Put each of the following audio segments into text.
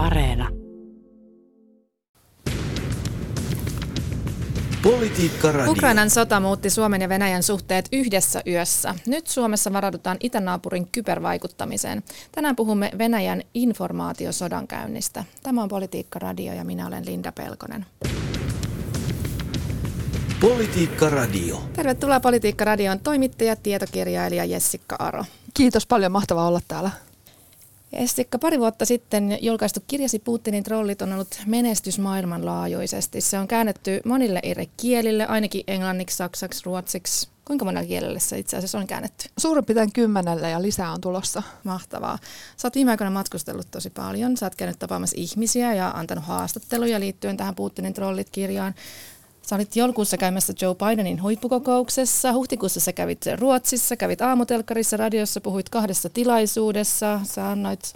Areena. Politiikka Radio. Ukrainan sota muutti Suomen ja Venäjän suhteet yhdessä yössä. Nyt Suomessa varaudutaan itänaapurin kybervaikuttamiseen. Tänään puhumme Venäjän informaatiosodankäynnistä. Tämä on Politiikka Radio ja minä olen Linda Pelkonen. Politiikka Radio. Tervetuloa Politiikka Radioon toimittaja, tietokirjailija Jessica Aro. Kiitos paljon, mahtavaa olla täällä. Estikka, pari vuotta sitten julkaistu kirjasi Putinin trollit on ollut menestys maailmanlaajuisesti. Se on käännetty monille eri kielille, ainakin englanniksi, saksaksi, ruotsiksi. Kuinka monella kielellä se itse asiassa on käännetty? Suurin piirtein kymmenelle ja lisää on tulossa. Mahtavaa. Sä oot viime aikoina matkustellut tosi paljon. Sä oot käynyt tapaamassa ihmisiä ja antanut haastatteluja liittyen tähän Putinin trollit-kirjaan. Sä olit joulukuussa käymässä Joe Bidenin huippukokouksessa, huhtikuussa sä kävit Ruotsissa, kävit aamutelkkarissa, radiossa, puhuit kahdessa tilaisuudessa, sä annoit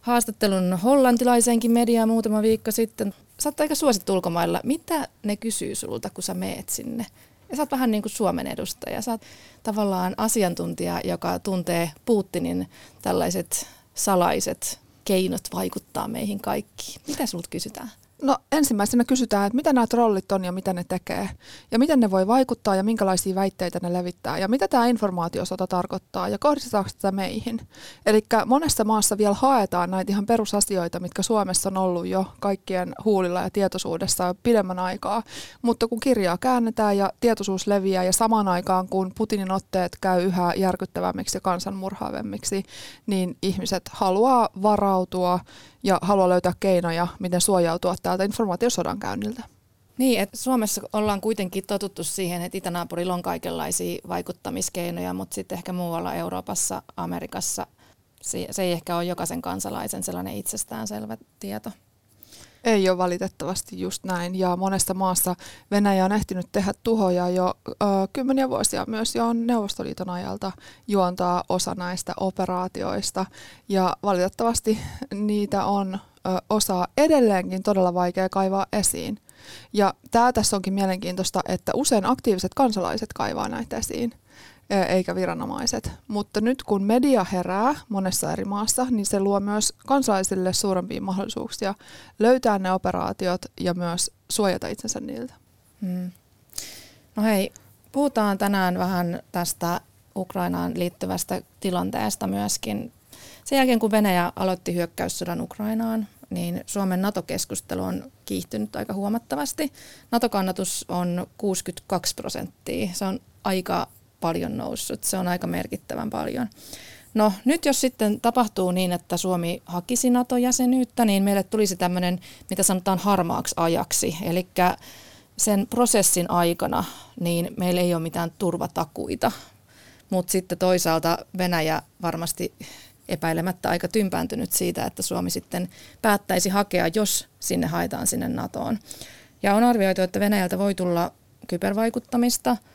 haastattelun hollantilaiseenkin mediaan muutama viikko sitten. Sä oot aika suosittu ulkomailla. Mitä ne kysyy sulta, kun sä meet sinne? Ja sä oot vähän niin kuin Suomen edustaja. Sä oot tavallaan asiantuntija, joka tuntee Putinin tällaiset salaiset keinot vaikuttaa meihin kaikkiin. Mitä sulta kysytään? No ensimmäisenä kysytään, että mitä nämä trollit on ja mitä ne tekee. Ja miten ne voi vaikuttaa ja minkälaisia väitteitä ne levittää. Ja mitä tämä informaatiosota tarkoittaa ja kohdistetaanko sitä meihin. Eli monessa maassa vielä haetaan näitä ihan perusasioita, mitkä Suomessa on ollut jo kaikkien huulilla ja tietoisuudessa jo pidemmän aikaa. Mutta kun kirjaa käännetään ja tietoisuus leviää ja samaan aikaan kun Putinin otteet käy yhä järkyttävämmiksi ja kansanmurhaavemmiksi, niin ihmiset haluaa varautua ja haluaa löytää keinoja, miten suojautua täältä informaatiosodan käynniltä. Niin, että Suomessa ollaan kuitenkin totuttu siihen, että itänaapurilla on kaikenlaisia vaikuttamiskeinoja, mutta sitten ehkä muualla Euroopassa, Amerikassa se ei ehkä ole jokaisen kansalaisen sellainen itsestäänselvä tieto. Ei ole valitettavasti just näin. Ja monessa maassa Venäjä on ehtinyt tehdä tuhoja jo ö, kymmeniä vuosia myös jo Neuvostoliiton ajalta juontaa osa näistä operaatioista. Ja valitettavasti niitä on ö, osa edelleenkin todella vaikea kaivaa esiin. Ja tämä tässä onkin mielenkiintoista, että usein aktiiviset kansalaiset kaivaa näitä esiin eikä viranomaiset. Mutta nyt kun media herää monessa eri maassa, niin se luo myös kansalaisille suurempia mahdollisuuksia löytää ne operaatiot ja myös suojata itsensä niiltä. Hmm. No hei, puhutaan tänään vähän tästä Ukrainaan liittyvästä tilanteesta myöskin. Sen jälkeen kun Venäjä aloitti hyökkäyssodan Ukrainaan, niin Suomen NATO-keskustelu on kiihtynyt aika huomattavasti. NATO-kannatus on 62 prosenttia. Se on aika paljon noussut. Se on aika merkittävän paljon. No nyt jos sitten tapahtuu niin, että Suomi hakisi NATO-jäsenyyttä, niin meille tulisi tämmöinen, mitä sanotaan harmaaksi ajaksi. Eli sen prosessin aikana niin meillä ei ole mitään turvatakuita. Mutta sitten toisaalta Venäjä varmasti epäilemättä aika tympääntynyt siitä, että Suomi sitten päättäisi hakea, jos sinne haetaan sinne NATOon. Ja on arvioitu, että Venäjältä voi tulla kybervaikuttamista –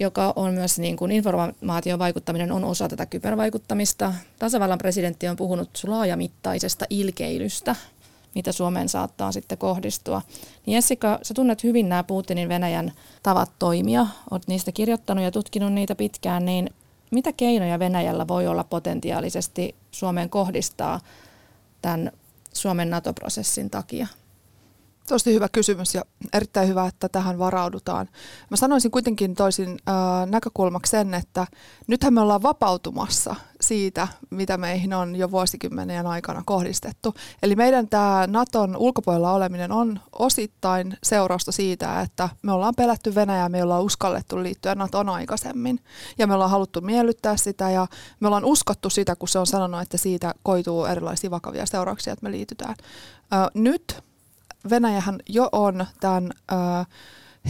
joka on myös niin kuin informaation vaikuttaminen on osa tätä kybervaikuttamista. Tasavallan presidentti on puhunut laajamittaisesta ilkeilystä, mitä Suomeen saattaa sitten kohdistua. Niin Jessica, sä tunnet hyvin nämä Putinin Venäjän tavat toimia, olet niistä kirjoittanut ja tutkinut niitä pitkään, niin mitä keinoja Venäjällä voi olla potentiaalisesti Suomeen kohdistaa tämän Suomen NATO-prosessin takia? Tosi hyvä kysymys ja erittäin hyvä, että tähän varaudutaan. Mä sanoisin kuitenkin toisin äh, näkökulmaksi sen, että nythän me ollaan vapautumassa siitä, mitä meihin on jo vuosikymmenien aikana kohdistettu. Eli meidän tämä Naton ulkopuolella oleminen on osittain seurausta siitä, että me ollaan pelätty Venäjää, me ollaan uskallettu liittyä Naton aikaisemmin. Ja me ollaan haluttu miellyttää sitä ja me ollaan uskottu sitä, kun se on sanonut, että siitä koituu erilaisia vakavia seurauksia, että me liitytään. Äh, nyt Venäjähän jo on tämän ö,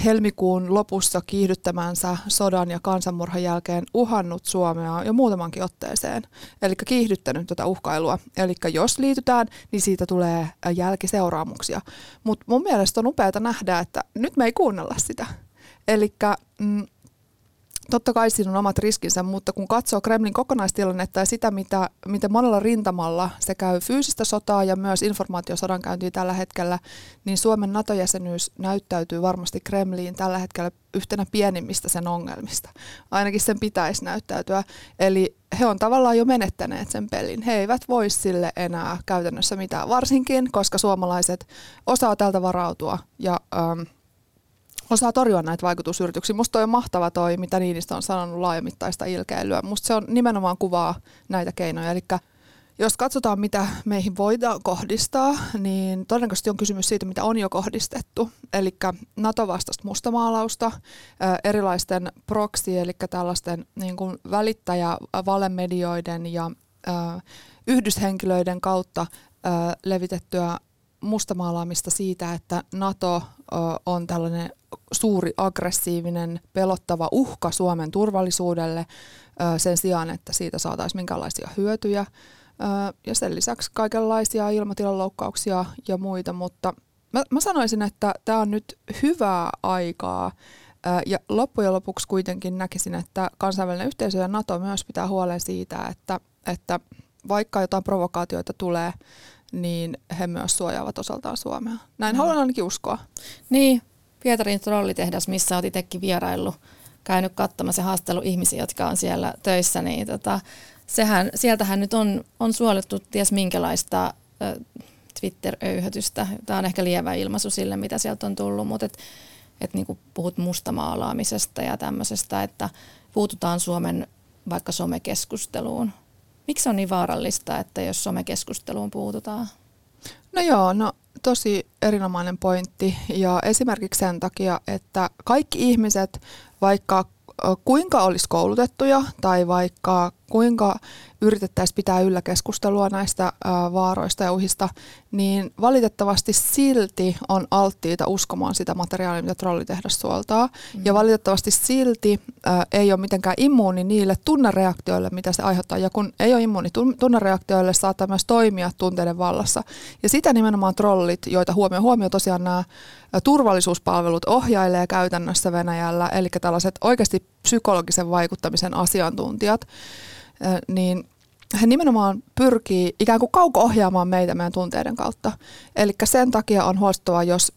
helmikuun lopussa kiihdyttämänsä sodan ja kansanmurhan jälkeen uhannut Suomea jo muutamankin otteeseen. Eli kiihdyttänyt tätä uhkailua. Eli jos liitytään, niin siitä tulee jälkiseuraamuksia. Mutta mun mielestä on upeaa nähdä, että nyt me ei kuunnella sitä. Eli totta kai siinä on omat riskinsä, mutta kun katsoo Kremlin kokonaistilannetta ja sitä, mitä, miten monella rintamalla se käy fyysistä sotaa ja myös informaatiosodankäyntiä tällä hetkellä, niin Suomen NATO-jäsenyys näyttäytyy varmasti Kremliin tällä hetkellä yhtenä pienimmistä sen ongelmista. Ainakin sen pitäisi näyttäytyä. Eli he on tavallaan jo menettäneet sen pelin. He eivät voi sille enää käytännössä mitään, varsinkin koska suomalaiset osaa tältä varautua ja... Ähm, osaa torjua näitä vaikutusyrityksiä. Musta toi on mahtava toi, mitä Niinistö on sanonut laajamittaista ilkeilyä. Musta se on nimenomaan kuvaa näitä keinoja. Eli jos katsotaan, mitä meihin voidaan kohdistaa, niin todennäköisesti on kysymys siitä, mitä on jo kohdistettu. Eli NATO-vastaista mustamaalausta, erilaisten proxy, eli tällaisten niin kuin välittäjä valemedioiden ja yhdyshenkilöiden kautta levitettyä mustamaalaamista siitä, että NATO on tällainen suuri, aggressiivinen, pelottava uhka Suomen turvallisuudelle sen sijaan, että siitä saataisiin minkälaisia hyötyjä. Ja sen lisäksi kaikenlaisia ilmatilan loukkauksia ja muita, mutta mä, mä sanoisin, että tämä on nyt hyvää aikaa ja loppujen lopuksi kuitenkin näkisin, että kansainvälinen yhteisö ja NATO myös pitää huolen siitä, että, että vaikka jotain provokaatioita tulee, niin he myös suojaavat osaltaan Suomea. Näin mm. haluan ainakin uskoa. Niin, Pietarin trollitehdas, missä olet itsekin vieraillut, käynyt katsomassa ja haastellut ihmisiä, jotka on siellä töissä, niin tota, sehän, sieltähän nyt on, on suolettu ties minkälaista äh, Twitter-öyhötystä. Tämä on ehkä lievä ilmaisu sille, mitä sieltä on tullut, mutta et, et niin puhut mustamaalaamisesta ja tämmöisestä, että puututaan Suomen vaikka somekeskusteluun. Miksi on niin vaarallista, että jos somekeskusteluun puututaan? No joo, no tosi erinomainen pointti ja esimerkiksi sen takia, että kaikki ihmiset, vaikka kuinka olisi koulutettuja tai vaikka kuinka yritettäisiin pitää yllä keskustelua näistä vaaroista ja uhista, niin valitettavasti silti on alttiita uskomaan sitä materiaalia, mitä trollitehdas suoltaa. Mm. Ja valitettavasti silti ää, ei ole mitenkään immuuni niille tunnereaktioille, mitä se aiheuttaa. Ja kun ei ole immuuni tunnereaktioille, saattaa myös toimia tunteiden vallassa. Ja sitä nimenomaan trollit, joita huomio, huomio tosiaan nämä turvallisuuspalvelut ohjailee käytännössä Venäjällä, eli tällaiset oikeasti psykologisen vaikuttamisen asiantuntijat, niin he nimenomaan pyrkii ikään kuin kauko-ohjaamaan meitä meidän tunteiden kautta. Eli sen takia on huolestuttavaa, jos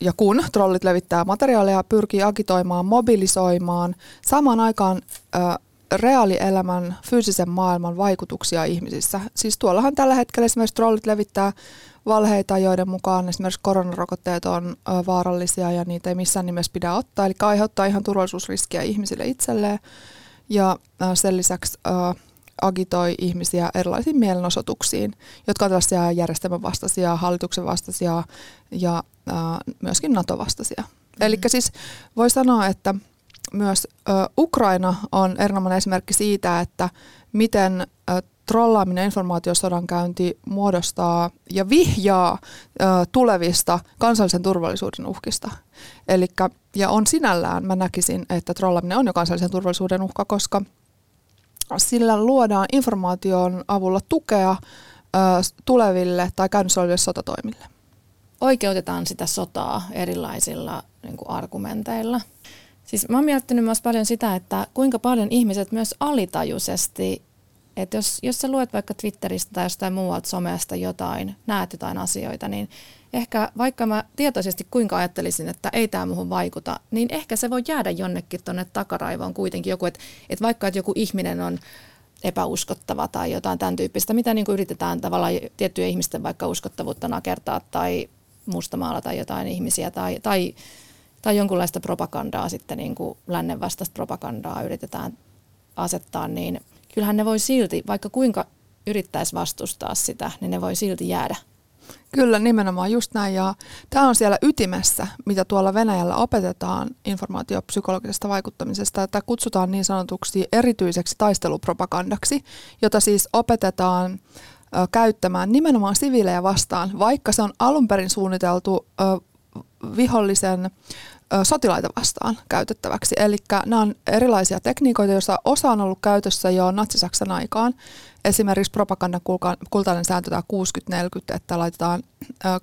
ja kun trollit levittää materiaalia, pyrkii agitoimaan, mobilisoimaan samaan aikaan reaalielämän, fyysisen maailman vaikutuksia ihmisissä. Siis tuollahan tällä hetkellä esimerkiksi trollit levittää valheita, joiden mukaan esimerkiksi koronarokotteet on vaarallisia ja niitä ei missään nimessä pidä ottaa. Eli aiheuttaa ihan turvallisuusriskiä ihmisille itselleen ja sen lisäksi agitoi ihmisiä erilaisiin mielenosoituksiin, jotka ovat tällaisia järjestelmän vastaisia, hallituksen vastaisia ja myöskin NATO-vastaisia. Mm-hmm. Eli siis voi sanoa, että myös Ukraina on erinomainen esimerkki siitä, että miten trollaaminen, informaatiosodankäynti muodostaa ja vihjaa ö, tulevista kansallisen turvallisuuden uhkista. Elikkä, ja on sinällään, mä näkisin, että trollaaminen on jo kansallisen turvallisuuden uhka, koska sillä luodaan informaation avulla tukea ö, tuleville tai käynnissä oleville sotatoimille. Oikeutetaan sitä sotaa erilaisilla niin kuin argumenteilla. Siis mä oon miettinyt myös paljon sitä, että kuinka paljon ihmiset myös alitajuisesti että jos, jos sä luet vaikka Twitteristä tai jostain muualta somesta jotain, näet jotain asioita, niin ehkä vaikka mä tietoisesti kuinka ajattelisin, että ei tämä muuhun vaikuta, niin ehkä se voi jäädä jonnekin tuonne takaraivoon kuitenkin joku, että, että vaikka että joku ihminen on epäuskottava tai jotain tämän tyyppistä, mitä niin yritetään tavallaan tiettyjen ihmisten vaikka uskottavuutta nakertaa tai mustamaalata jotain ihmisiä tai, tai, tai jonkunlaista propagandaa sitten niin kuin lännen vastaista propagandaa yritetään asettaa, niin – kyllähän ne voi silti, vaikka kuinka yrittäisi vastustaa sitä, niin ne voi silti jäädä. Kyllä, nimenomaan just näin. Ja tämä on siellä ytimessä, mitä tuolla Venäjällä opetetaan informaatiopsykologisesta vaikuttamisesta. Tätä kutsutaan niin sanotuksi erityiseksi taistelupropagandaksi, jota siis opetetaan käyttämään nimenomaan siviilejä vastaan, vaikka se on alun perin suunniteltu vihollisen sotilaita vastaan käytettäväksi. Eli nämä on erilaisia tekniikoita, joissa osa on ollut käytössä jo natsi-Saksan aikaan. Esimerkiksi propagandan kultainen sääntö tämä 60-40, että laitetaan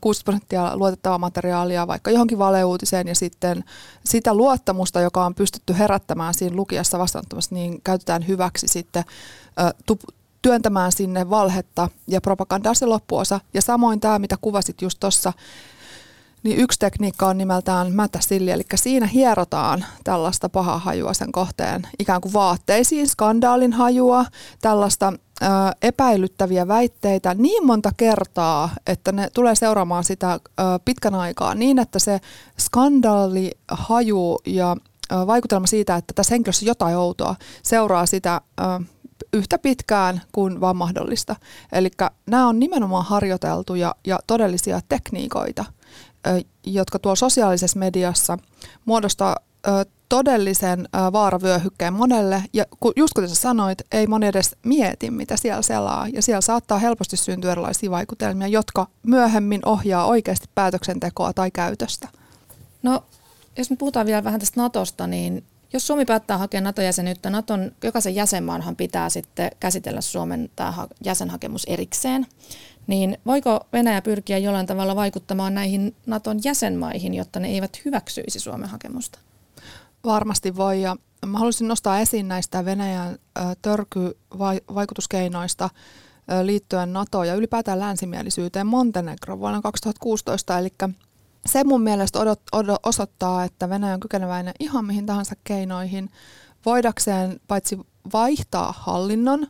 60 prosenttia luotettavaa materiaalia vaikka johonkin valeuutiseen ja sitten sitä luottamusta, joka on pystytty herättämään siinä lukijassa vastaanottamassa, niin käytetään hyväksi sitten työntämään sinne valhetta ja propagandaa se loppuosa. Ja samoin tämä, mitä kuvasit just tuossa, niin yksi tekniikka on nimeltään mätäsilli, eli siinä hierotaan tällaista pahaa hajua sen kohteen ikään kuin vaatteisiin, skandaalin hajua, tällaista ö, epäilyttäviä väitteitä niin monta kertaa, että ne tulee seuraamaan sitä ö, pitkän aikaa niin, että se skandaali, haju ja ö, vaikutelma siitä, että tässä henkilössä jotain outoa, seuraa sitä ö, yhtä pitkään kuin vaan mahdollista. Eli nämä on nimenomaan harjoiteltuja ja todellisia tekniikoita, jotka tuolla sosiaalisessa mediassa muodostaa todellisen vaaravyöhykkeen monelle. Ja just kuten sä sanoit, ei moni edes mieti, mitä siellä selaa. Ja siellä saattaa helposti syntyä erilaisia vaikutelmia, jotka myöhemmin ohjaa oikeasti päätöksentekoa tai käytöstä. No, jos me puhutaan vielä vähän tästä Natosta, niin jos Suomi päättää hakea NATO-jäsenyyttä, Naton jokaisen jäsenmaanhan pitää sitten käsitellä Suomen tämä jäsenhakemus erikseen. Niin voiko Venäjä pyrkiä jollain tavalla vaikuttamaan näihin Naton jäsenmaihin, jotta ne eivät hyväksyisi Suomen hakemusta? Varmasti voi ja mä haluaisin nostaa esiin näistä Venäjän törkyvaikutuskeinoista liittyen NATO ja ylipäätään länsimielisyyteen Montenegro vuonna 2016, eli se mun mielestä odot, odot, osoittaa, että Venäjä on kykeneväinen ihan mihin tahansa keinoihin voidakseen paitsi vaihtaa hallinnon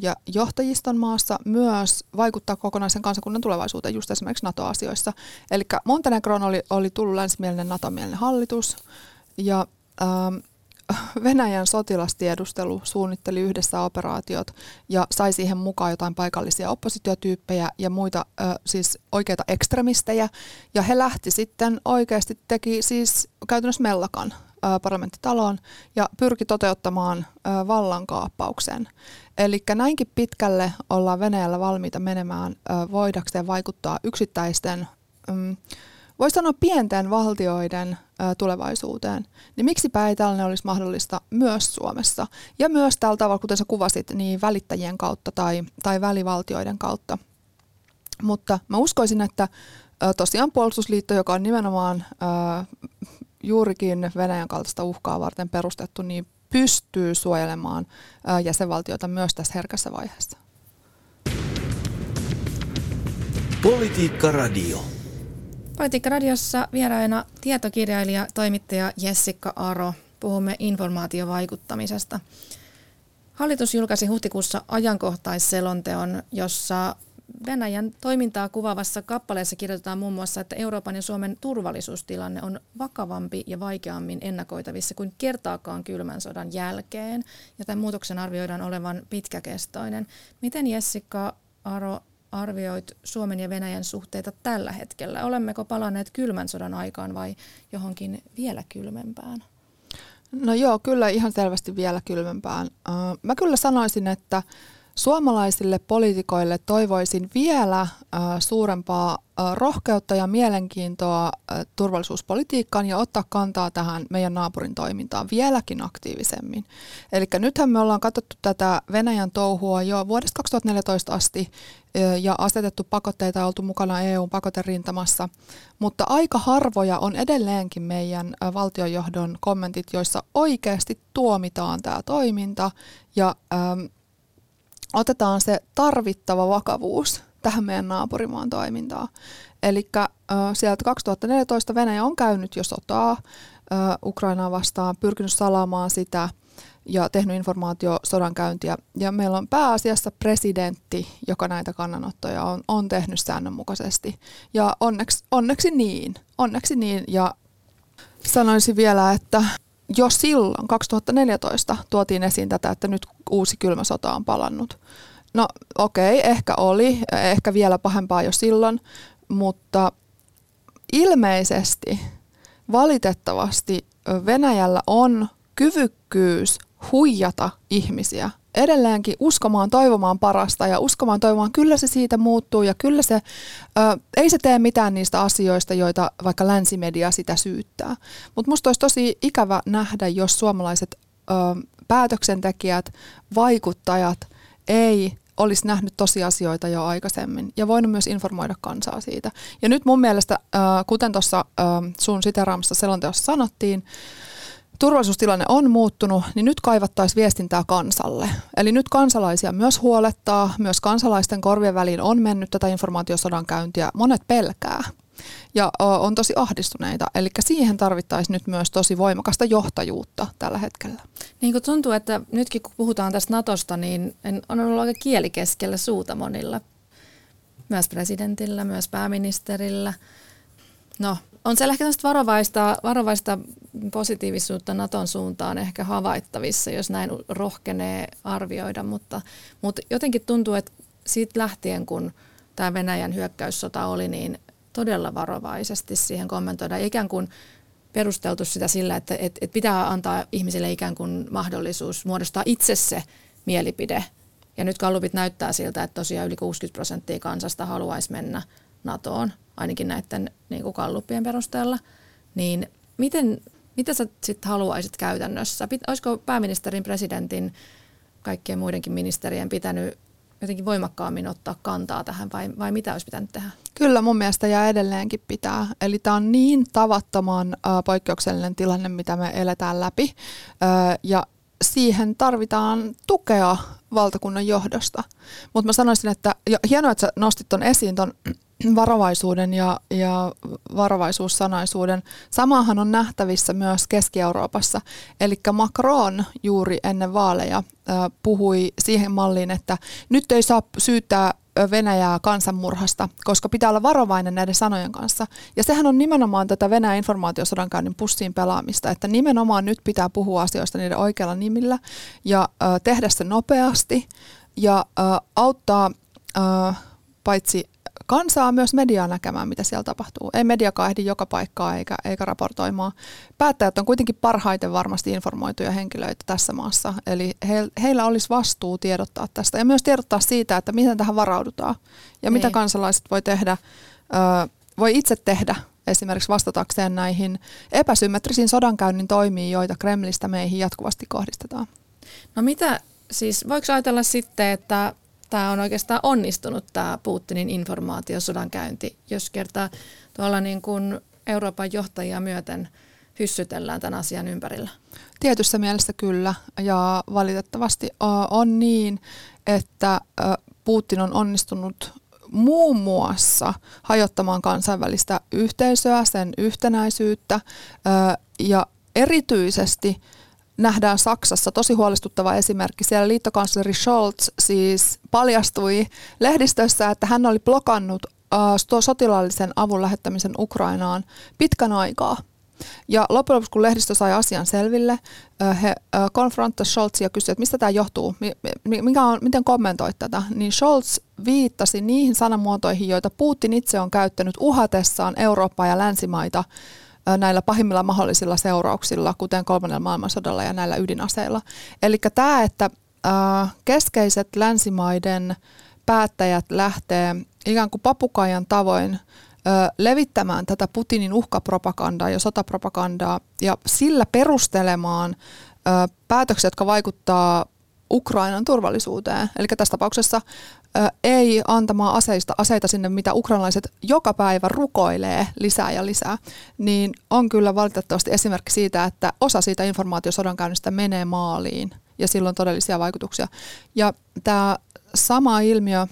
ja johtajiston maassa, myös vaikuttaa kokonaisen kansakunnan tulevaisuuteen just esimerkiksi NATO-asioissa. Eli Montenegron oli, oli tullut länsimielinen NATO-mielinen hallitus ja ää, Venäjän sotilastiedustelu suunnitteli yhdessä operaatiot ja sai siihen mukaan jotain paikallisia oppositiotyyppejä ja muita ö, siis oikeita ekstremistejä. Ja he lähti sitten oikeasti, teki siis käytännössä mellakan parlamenttitaloon ja pyrki toteuttamaan vallankaappauksen. Eli näinkin pitkälle ollaan Venäjällä valmiita menemään voidakseen vaikuttaa yksittäisten... Mm, voisi sanoa pienten valtioiden tulevaisuuteen, niin miksipä ei tällainen olisi mahdollista myös Suomessa. Ja myös tällä tavalla, kuten sä kuvasit, niin välittäjien kautta tai, tai välivaltioiden kautta. Mutta mä uskoisin, että tosiaan puolustusliitto, joka on nimenomaan juurikin Venäjän kaltaista uhkaa varten perustettu, niin pystyy suojelemaan jäsenvaltioita myös tässä herkässä vaiheessa. Politiikka Radio. Politiikka-radiossa vieraina tietokirjailija, toimittaja Jessica Aro. Puhumme informaatiovaikuttamisesta. Hallitus julkaisi huhtikuussa ajankohtaisselonteon, jossa Venäjän toimintaa kuvaavassa kappaleessa kirjoitetaan muun muassa, että Euroopan ja Suomen turvallisuustilanne on vakavampi ja vaikeammin ennakoitavissa kuin kertaakaan kylmän sodan jälkeen. Ja tämän muutoksen arvioidaan olevan pitkäkestoinen. Miten Jessica Aro arvioit Suomen ja Venäjän suhteita tällä hetkellä? Olemmeko palanneet kylmän sodan aikaan vai johonkin vielä kylmempään? No joo, kyllä ihan selvästi vielä kylmempään. Mä kyllä sanoisin, että Suomalaisille poliitikoille toivoisin vielä äh, suurempaa äh, rohkeutta ja mielenkiintoa äh, turvallisuuspolitiikkaan ja ottaa kantaa tähän meidän naapurin toimintaan vieläkin aktiivisemmin. Eli nythän me ollaan katsottu tätä Venäjän touhua jo vuodesta 2014 asti ja asetettu pakotteita oltu mukana EUn pakoterintamassa, mutta aika harvoja on edelleenkin meidän valtiojohdon kommentit, joissa oikeasti tuomitaan tämä toiminta ja ähm, otetaan se tarvittava vakavuus tähän meidän naapurimaan toimintaan. Eli sieltä 2014 Venäjä on käynyt jo sotaa Ukrainaa vastaan, pyrkinyt salaamaan sitä ja tehnyt informaatio sodankäyntiä. Ja meillä on pääasiassa presidentti, joka näitä kannanottoja on, on tehnyt säännönmukaisesti. Ja onneksi, onneksi niin, onneksi niin. Ja sanoisin vielä, että jo silloin 2014 tuotiin esiin tätä, että nyt uusi kylmä sota on palannut. No okei, okay, ehkä oli, ehkä vielä pahempaa jo silloin, mutta ilmeisesti valitettavasti Venäjällä on kyvykkyys huijata ihmisiä edelleenkin uskomaan, toivomaan parasta ja uskomaan, toivomaan, kyllä se siitä muuttuu ja kyllä se, ö, ei se tee mitään niistä asioista, joita vaikka länsimedia sitä syyttää. Mutta musta olisi tosi ikävä nähdä, jos suomalaiset ö, päätöksentekijät, vaikuttajat ei olisi nähnyt tosiasioita jo aikaisemmin ja voinut myös informoida kansaa siitä. Ja nyt mun mielestä, kuten tuossa sun siteraamassa selonteossa sanottiin, turvallisuustilanne on muuttunut, niin nyt kaivattaisiin viestintää kansalle. Eli nyt kansalaisia myös huolettaa, myös kansalaisten korvien väliin on mennyt tätä informaatiosodan käyntiä. Monet pelkää ja on tosi ahdistuneita. Eli siihen tarvittaisiin nyt myös tosi voimakasta johtajuutta tällä hetkellä. Niin kuin tuntuu, että nytkin kun puhutaan tästä Natosta, niin on ollut aika kieli keskellä suuta monilla. Myös presidentillä, myös pääministerillä. No, on siellä ehkä varovaista, varovaista positiivisuutta Naton suuntaan ehkä havaittavissa, jos näin rohkenee arvioida, mutta, mutta jotenkin tuntuu, että siitä lähtien, kun tämä Venäjän hyökkäyssota oli, niin todella varovaisesti siihen kommentoida. Ikään kuin perusteltu sitä sillä, että, että, että pitää antaa ihmisille ikään kuin mahdollisuus muodostaa itse se mielipide. Ja nyt kallupit näyttää siltä, että tosiaan yli 60 prosenttia kansasta haluaisi mennä NATOon, ainakin näiden niin kuin kallupien perusteella. Niin miten, mitä sä sitten haluaisit käytännössä? Olisiko pääministerin, presidentin, kaikkien muidenkin ministerien pitänyt jotenkin voimakkaammin ottaa kantaa tähän vai, vai mitä olisi pitänyt tehdä? Kyllä mun mielestä ja edelleenkin pitää. Eli tämä on niin tavattoman äh, poikkeuksellinen tilanne, mitä me eletään läpi. Ja siihen tarvitaan tukea valtakunnan johdosta. Mutta mä sanoisin, että hienoa, että sä nostit ton esiin ton varovaisuuden ja, ja varovaisuussanaisuuden. Samahan on nähtävissä myös Keski-Euroopassa. Eli Macron juuri ennen vaaleja puhui siihen malliin, että nyt ei saa syyttää Venäjää kansanmurhasta, koska pitää olla varovainen näiden sanojen kanssa. Ja sehän on nimenomaan tätä Venäjän informaatiosodankäynnin pussiin pelaamista, että nimenomaan nyt pitää puhua asioista niiden oikealla nimillä ja äh, tehdä se nopeasti ja äh, auttaa äh, paitsi kansaa, myös mediaa näkemään, mitä siellä tapahtuu. Ei mediakaan ehdi joka paikkaa eikä, eikä raportoimaan. Päättäjät on kuitenkin parhaiten varmasti informoituja henkilöitä tässä maassa, eli he, heillä olisi vastuu tiedottaa tästä ja myös tiedottaa siitä, että miten tähän varaudutaan ja niin. mitä kansalaiset voi tehdä, ö, voi itse tehdä esimerkiksi vastatakseen näihin epäsymmetrisiin sodankäynnin toimiin, joita Kremlistä meihin jatkuvasti kohdistetaan. No mitä siis, voiko ajatella sitten, että tämä on oikeastaan onnistunut tämä Putinin informaatiosodan käynti, jos kertaa tuolla niin kuin Euroopan johtajia myöten hyssytellään tämän asian ympärillä? Tietyssä mielessä kyllä ja valitettavasti on niin, että Putin on onnistunut muun muassa hajottamaan kansainvälistä yhteisöä, sen yhtenäisyyttä ja erityisesti – nähdään Saksassa tosi huolestuttava esimerkki. Siellä liittokansleri Scholz siis paljastui lehdistössä, että hän oli blokannut uh, sotilaallisen avun lähettämisen Ukrainaan pitkän aikaa. Ja loppujen lopuksi, kun lehdistö sai asian selville, he konfronttasivat Scholzia ja kysyivät, että mistä tämä johtuu, mikä on, miten kommentoit tätä, niin Scholz viittasi niihin sanamuotoihin, joita Putin itse on käyttänyt uhatessaan Eurooppaa ja länsimaita näillä pahimmilla mahdollisilla seurauksilla, kuten kolmannella maailmansodalla ja näillä ydinaseilla. Eli tämä, että keskeiset länsimaiden päättäjät lähtee ikään kuin papukaijan tavoin levittämään tätä Putinin uhkapropagandaa ja sotapropagandaa ja sillä perustelemaan päätöksiä, jotka vaikuttaa Ukrainan turvallisuuteen. Eli tässä tapauksessa ei antamaan aseista, aseita sinne, mitä ukrainalaiset joka päivä rukoilee lisää ja lisää, niin on kyllä valitettavasti esimerkki siitä, että osa siitä informaatiosodankäynnistä menee maaliin ja silloin todellisia vaikutuksia. Ja tämä sama ilmiö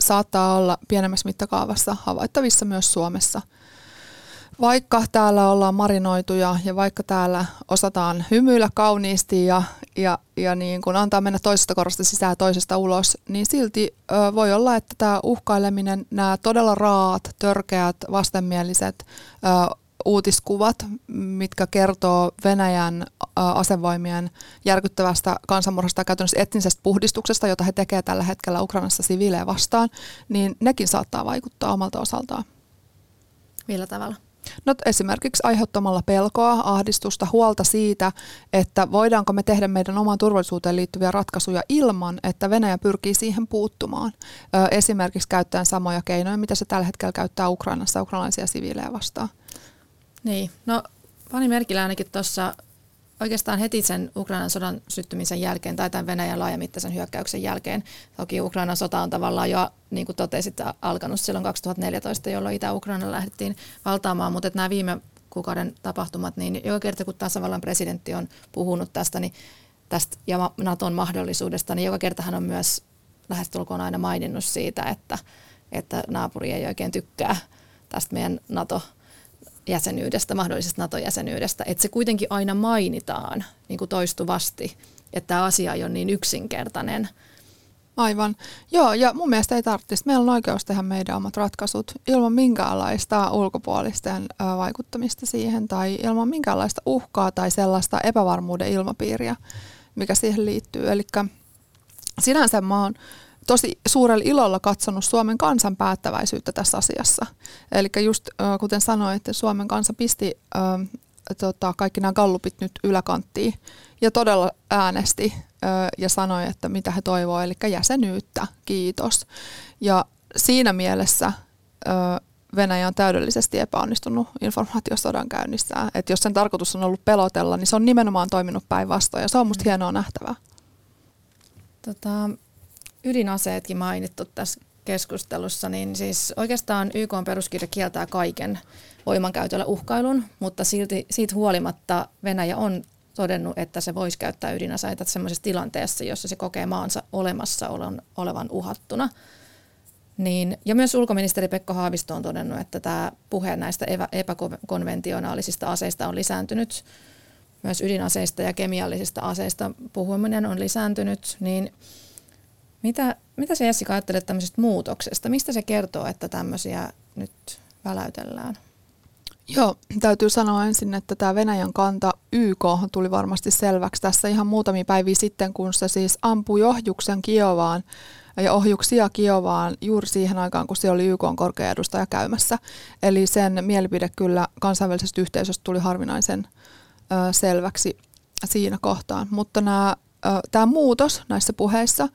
saattaa olla pienemmässä mittakaavassa havaittavissa myös Suomessa – vaikka täällä ollaan marinoituja ja vaikka täällä osataan hymyillä kauniisti ja, ja, ja niin kun antaa mennä toisesta korosta sisään toisesta ulos, niin silti ö, voi olla, että tämä uhkaileminen, nämä todella raat, törkeät, vastenmieliset ö, uutiskuvat, mitkä kertoo Venäjän asevoimien järkyttävästä kansanmurhasta ja käytännössä etnisestä puhdistuksesta, jota he tekevät tällä hetkellä Ukrainassa siviilejä vastaan, niin nekin saattaa vaikuttaa omalta osaltaan. Millä tavalla? No esimerkiksi aiheuttamalla pelkoa, ahdistusta, huolta siitä, että voidaanko me tehdä meidän omaan turvallisuuteen liittyviä ratkaisuja ilman, että Venäjä pyrkii siihen puuttumaan. Ö, esimerkiksi käyttäen samoja keinoja, mitä se tällä hetkellä käyttää Ukrainassa ukrainalaisia siviilejä vastaan. Niin, no pani merkillä ainakin tuossa oikeastaan heti sen Ukrainan sodan syttymisen jälkeen tai tämän Venäjän laajamittaisen hyökkäyksen jälkeen. Toki Ukrainan sota on tavallaan jo, niin kuin totesit, alkanut silloin 2014, jolloin Itä-Ukraina lähdettiin valtaamaan, mutta nämä viime kuukauden tapahtumat, niin joka kerta kun tasavallan presidentti on puhunut tästä, niin tästä ja Naton mahdollisuudesta, niin joka kerta hän on myös lähestulkoon aina maininnut siitä, että, että naapuri ei oikein tykkää tästä meidän NATO- jäsenyydestä, mahdollisesta NATO-jäsenyydestä, että se kuitenkin aina mainitaan niin kuin toistuvasti, että tämä asia ei ole niin yksinkertainen. Aivan. Joo, ja mun mielestä ei tarvitsisi. Meillä on oikeus tehdä meidän omat ratkaisut ilman minkäänlaista ulkopuolisten vaikuttamista siihen tai ilman minkäänlaista uhkaa tai sellaista epävarmuuden ilmapiiriä, mikä siihen liittyy. Eli sinänsä mä oon tosi suurella ilolla katsonut Suomen kansan päättäväisyyttä tässä asiassa. Eli just kuten sanoin, että Suomen kansa pisti tota, kaikki nämä gallupit nyt yläkanttiin ja todella äänesti ja sanoi, että mitä he toivovat, eli jäsenyyttä, kiitos. Ja siinä mielessä Venäjä on täydellisesti epäonnistunut informaatiosodan käynnissä. Että jos sen tarkoitus on ollut pelotella, niin se on nimenomaan toiminut päinvastoin ja se on musta hienoa nähtävää. Tota, ydinaseetkin mainittu tässä keskustelussa, niin siis oikeastaan YK peruskirja kieltää kaiken voimankäytöllä uhkailun, mutta silti siitä huolimatta Venäjä on todennut, että se voisi käyttää ydinaseita sellaisessa tilanteessa, jossa se kokee maansa olemassa olevan uhattuna. Niin, ja myös ulkoministeri Pekka Haavisto on todennut, että tämä puhe näistä epäkonventionaalisista aseista on lisääntynyt. Myös ydinaseista ja kemiallisista aseista puhuminen on lisääntynyt, niin – mitä, mitä se Jessica ajattelet tämmöisestä muutoksesta? Mistä se kertoo, että tämmöisiä nyt väläytellään? Joo, täytyy sanoa ensin, että tämä Venäjän kanta YK tuli varmasti selväksi tässä ihan muutamia päiviä sitten, kun se siis ampui ohjuksen Kiovaan ja ohjuksia Kiovaan juuri siihen aikaan, kun se oli YK korkea edustaja käymässä. Eli sen mielipide kyllä kansainvälisestä yhteisöstä tuli harvinaisen ö, selväksi siinä kohtaan. Mutta nämä, tämä muutos näissä puheissa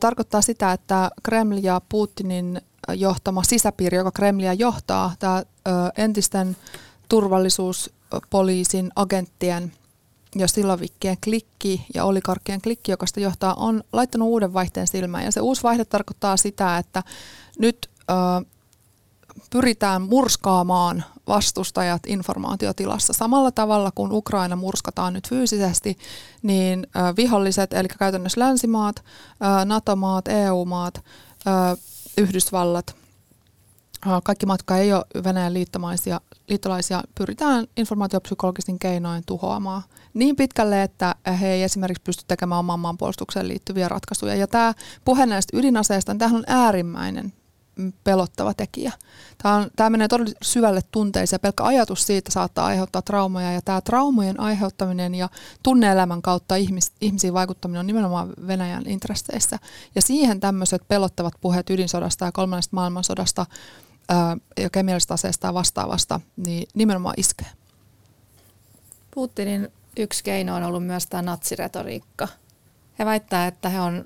tarkoittaa sitä, että Kreml ja Putinin johtama sisäpiiri, joka Kremlia johtaa, tämä entisten turvallisuuspoliisin agenttien ja Silovikkien klikki ja olikarkkien klikki, joka sitä johtaa, on laittanut uuden vaihteen silmään. Ja se uusi vaihde tarkoittaa sitä, että nyt pyritään murskaamaan vastustajat informaatiotilassa. Samalla tavalla kuin Ukraina murskataan nyt fyysisesti, niin viholliset, eli käytännössä länsimaat, NATO-maat, EU-maat, Yhdysvallat, kaikki matka ei ole Venäjän liittolaisia, liittolaisia, pyritään informaatiopsykologisin keinoin tuhoamaan niin pitkälle, että he ei esimerkiksi pysty tekemään oman maanpuolustukseen liittyviä ratkaisuja. Ja tämä puhe näistä ydinaseista, tämähän on äärimmäinen pelottava tekijä. Tämä, on, tämä menee todella syvälle tunteisiin pelkkä ajatus siitä saattaa aiheuttaa traumaja ja tämä traumojen aiheuttaminen ja tunneelämän kautta ihmis, ihmisiin vaikuttaminen on nimenomaan Venäjän intresseissä. Ja siihen tämmöiset pelottavat puheet ydinsodasta ja kolmannesta maailmansodasta ää, ja kemiallisesta aseesta ja vastaavasta, niin nimenomaan iskee. Putinin yksi keino on ollut myös tämä natsiretoriikka. He väittää, että he on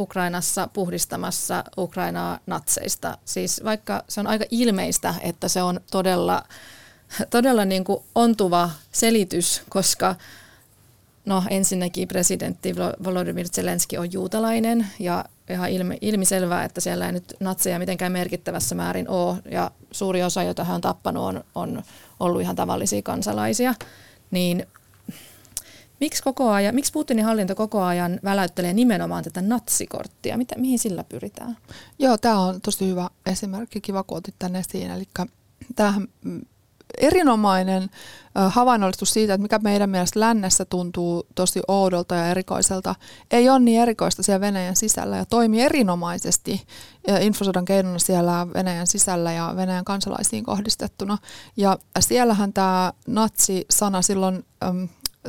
Ukrainassa puhdistamassa Ukrainaa natseista. Siis vaikka se on aika ilmeistä, että se on todella, todella niin kuin ontuva selitys, koska no ensinnäkin presidentti Volodymyr Zelensky on juutalainen ja ihan ilmi, ilmiselvää, että siellä ei nyt natseja mitenkään merkittävässä määrin ole ja suuri osa, jota hän on tappanut, on, on ollut ihan tavallisia kansalaisia. Niin Miksi, koko ajan, miksi Putinin hallinto koko ajan väläyttelee nimenomaan tätä natsikorttia? Mitä, mihin sillä pyritään? Joo, tämä on tosi hyvä esimerkki. Kiva, kun otit tänne esiin. Eli tämähän mm, erinomainen havainnollistus siitä, että mikä meidän mielestä lännessä tuntuu tosi oudolta ja erikoiselta, ei ole niin erikoista siellä Venäjän sisällä ja toimii erinomaisesti infosodan keinona siellä Venäjän sisällä ja Venäjän kansalaisiin kohdistettuna. Ja siellähän tämä natsi-sana silloin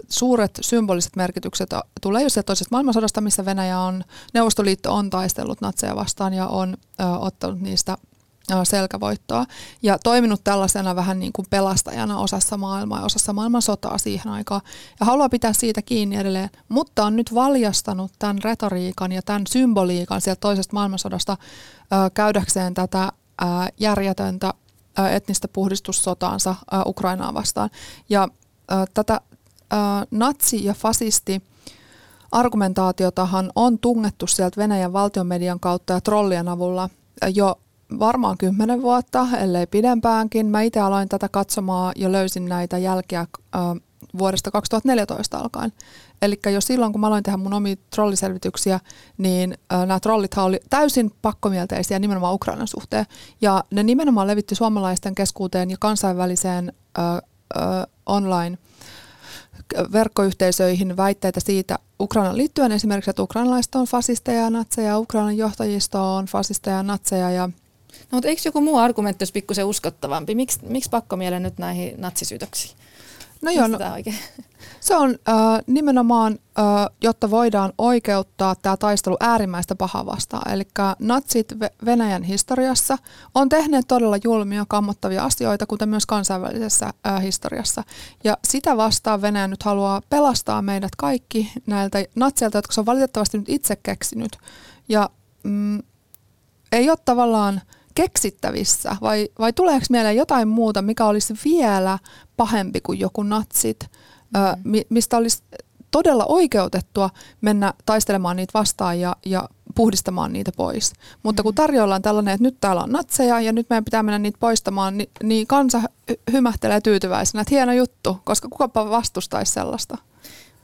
suuret symboliset merkitykset tulee sieltä toisesta maailmansodasta, missä Venäjä on, Neuvostoliitto on taistellut natseja vastaan ja on ö, ottanut niistä selkävoittoa ja toiminut tällaisena vähän niin kuin pelastajana osassa maailmaa ja osassa maailman sotaa siihen aikaan ja haluaa pitää siitä kiinni edelleen, mutta on nyt valjastanut tämän retoriikan ja tämän symboliikan sieltä toisesta maailmansodasta käydäkseen tätä järjetöntä etnistä puhdistussotaansa Ukrainaa vastaan. Ja tätä natsi- ja fasisti argumentaatiotahan on tungettu sieltä Venäjän valtionmedian kautta ja trollien avulla jo varmaan kymmenen vuotta, ellei pidempäänkin. Mä itse aloin tätä katsomaan ja löysin näitä jälkiä äh, vuodesta 2014 alkaen. Eli jo silloin, kun mä aloin tehdä mun omia trolliselvityksiä, niin äh, nämä trollithan oli täysin pakkomielteisiä nimenomaan Ukrainan suhteen. Ja ne nimenomaan levitti suomalaisten keskuuteen ja kansainväliseen äh, äh, online verkkoyhteisöihin väitteitä siitä Ukrainan liittyen esimerkiksi, että ukrainalaiset on fasisteja ja natseja, Ukrainan johtajisto on fasisteja ja natseja ja No, mutta eikö joku muu argumentti olisi pikkusen uskottavampi? Miks, miksi pakko mieleen nyt näihin natsisyytöksiin? No joo, no, se on äh, nimenomaan, äh, jotta voidaan oikeuttaa tämä taistelu äärimmäistä pahaa vastaan. Eli natsit Venäjän historiassa on tehneet todella julmia, kammottavia asioita, kuten myös kansainvälisessä äh, historiassa. Ja sitä vastaan Venäjä nyt haluaa pelastaa meidät kaikki näiltä natseilta, jotka se on valitettavasti nyt itse keksinyt. Ja mm, ei ole tavallaan keksittävissä vai, vai tuleeko mieleen jotain muuta, mikä olisi vielä pahempi kuin joku natsit, mm. ö, mistä olisi todella oikeutettua mennä taistelemaan niitä vastaan ja, ja puhdistamaan niitä pois. Mutta kun mm. tarjoillaan tällainen, että nyt täällä on natseja ja nyt meidän pitää mennä niitä poistamaan, niin, niin kansa hymähtelee tyytyväisenä, että hieno juttu, koska kukapa vastustaisi sellaista.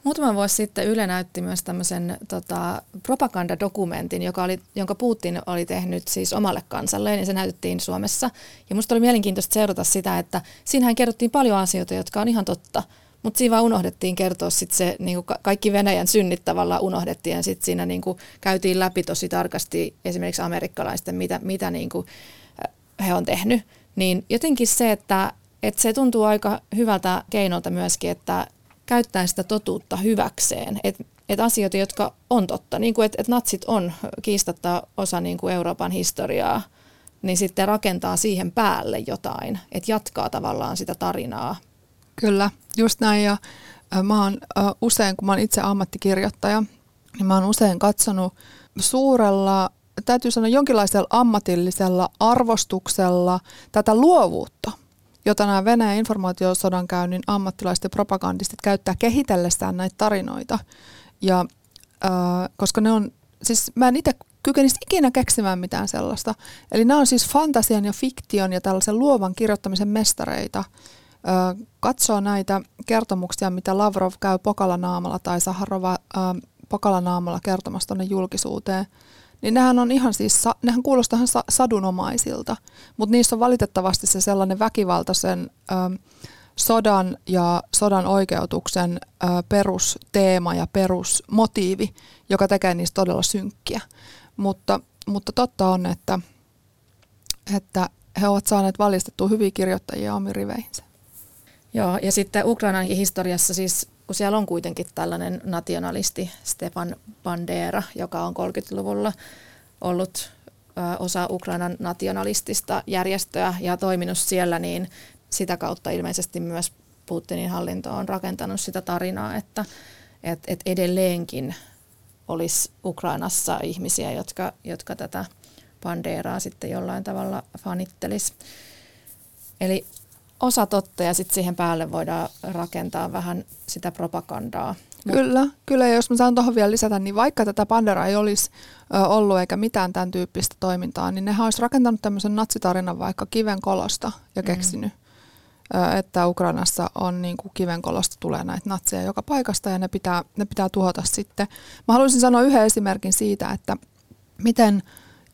Muutama vuosi sitten Yle näytti myös tämmöisen tota, propagandadokumentin, joka oli, jonka Putin oli tehnyt siis omalle kansalleen ja se näytettiin Suomessa. Ja musta oli mielenkiintoista seurata sitä, että siinähän kerrottiin paljon asioita, jotka on ihan totta. Mutta siinä vaan unohdettiin kertoa sit se, niin kuin kaikki Venäjän synnit tavallaan unohdettiin ja sitten siinä niin kuin käytiin läpi tosi tarkasti esimerkiksi amerikkalaisten, mitä, mitä niin kuin he on tehnyt. Niin jotenkin se, että, että se tuntuu aika hyvältä keinolta myöskin, että käyttää sitä totuutta hyväkseen. Että et asioita, jotka on totta, niin kuin että et natsit on kiistatta osa niin kuin Euroopan historiaa, niin sitten rakentaa siihen päälle jotain, että jatkaa tavallaan sitä tarinaa. Kyllä, just näin. Ja mä oon usein, kun mä oon itse ammattikirjoittaja, niin mä oon usein katsonut suurella, täytyy sanoa jonkinlaisella ammatillisella arvostuksella tätä luovuutta – jota nämä Venäjän informaatiosodankäynnin ammattilaiset ja propagandistit käyttää kehitellessään näitä tarinoita. Ja äh, koska ne on, siis mä en itse kykenisi ikinä keksimään mitään sellaista. Eli nämä on siis fantasian ja fiktion ja tällaisen luovan kirjoittamisen mestareita. Äh, katsoo näitä kertomuksia, mitä Lavrov käy Pokalanaamalla tai Saharova äh, Pokalanaamalla kertomassa tuonne julkisuuteen – niin nehän on ihan siis, nehän kuulostaa ihan sadunomaisilta, mutta niissä on valitettavasti se sellainen väkivaltaisen ö, sodan ja sodan oikeutuksen ö, perusteema ja perusmotiivi, joka tekee niistä todella synkkiä. Mutta, mutta totta on, että, että he ovat saaneet valjastettua hyviä kirjoittajia omiin riveihinsä. Joo, ja sitten Ukrainan historiassa siis kun siellä on kuitenkin tällainen nationalisti Stefan Bandera, joka on 30-luvulla ollut osa Ukrainan nationalistista järjestöä ja toiminut siellä, niin sitä kautta ilmeisesti myös Putinin hallinto on rakentanut sitä tarinaa, että, että, että edelleenkin olisi Ukrainassa ihmisiä, jotka, jotka tätä Banderaa sitten jollain tavalla fanittelisi. Eli osa totta ja sitten siihen päälle voidaan rakentaa vähän sitä propagandaa. Kyllä, kyllä. Ja jos mä saan tuohon vielä lisätä, niin vaikka tätä Pandera ei olisi ollut eikä mitään tämän tyyppistä toimintaa, niin ne olisi rakentanut tämmöisen natsitarinan vaikka kivenkolosta ja mm. keksinyt, mm. että Ukrainassa on niin kuin kivenkolosta tulee näitä natseja joka paikasta ja ne pitää, ne pitää tuhota sitten. Mä haluaisin sanoa yhden esimerkin siitä, että miten –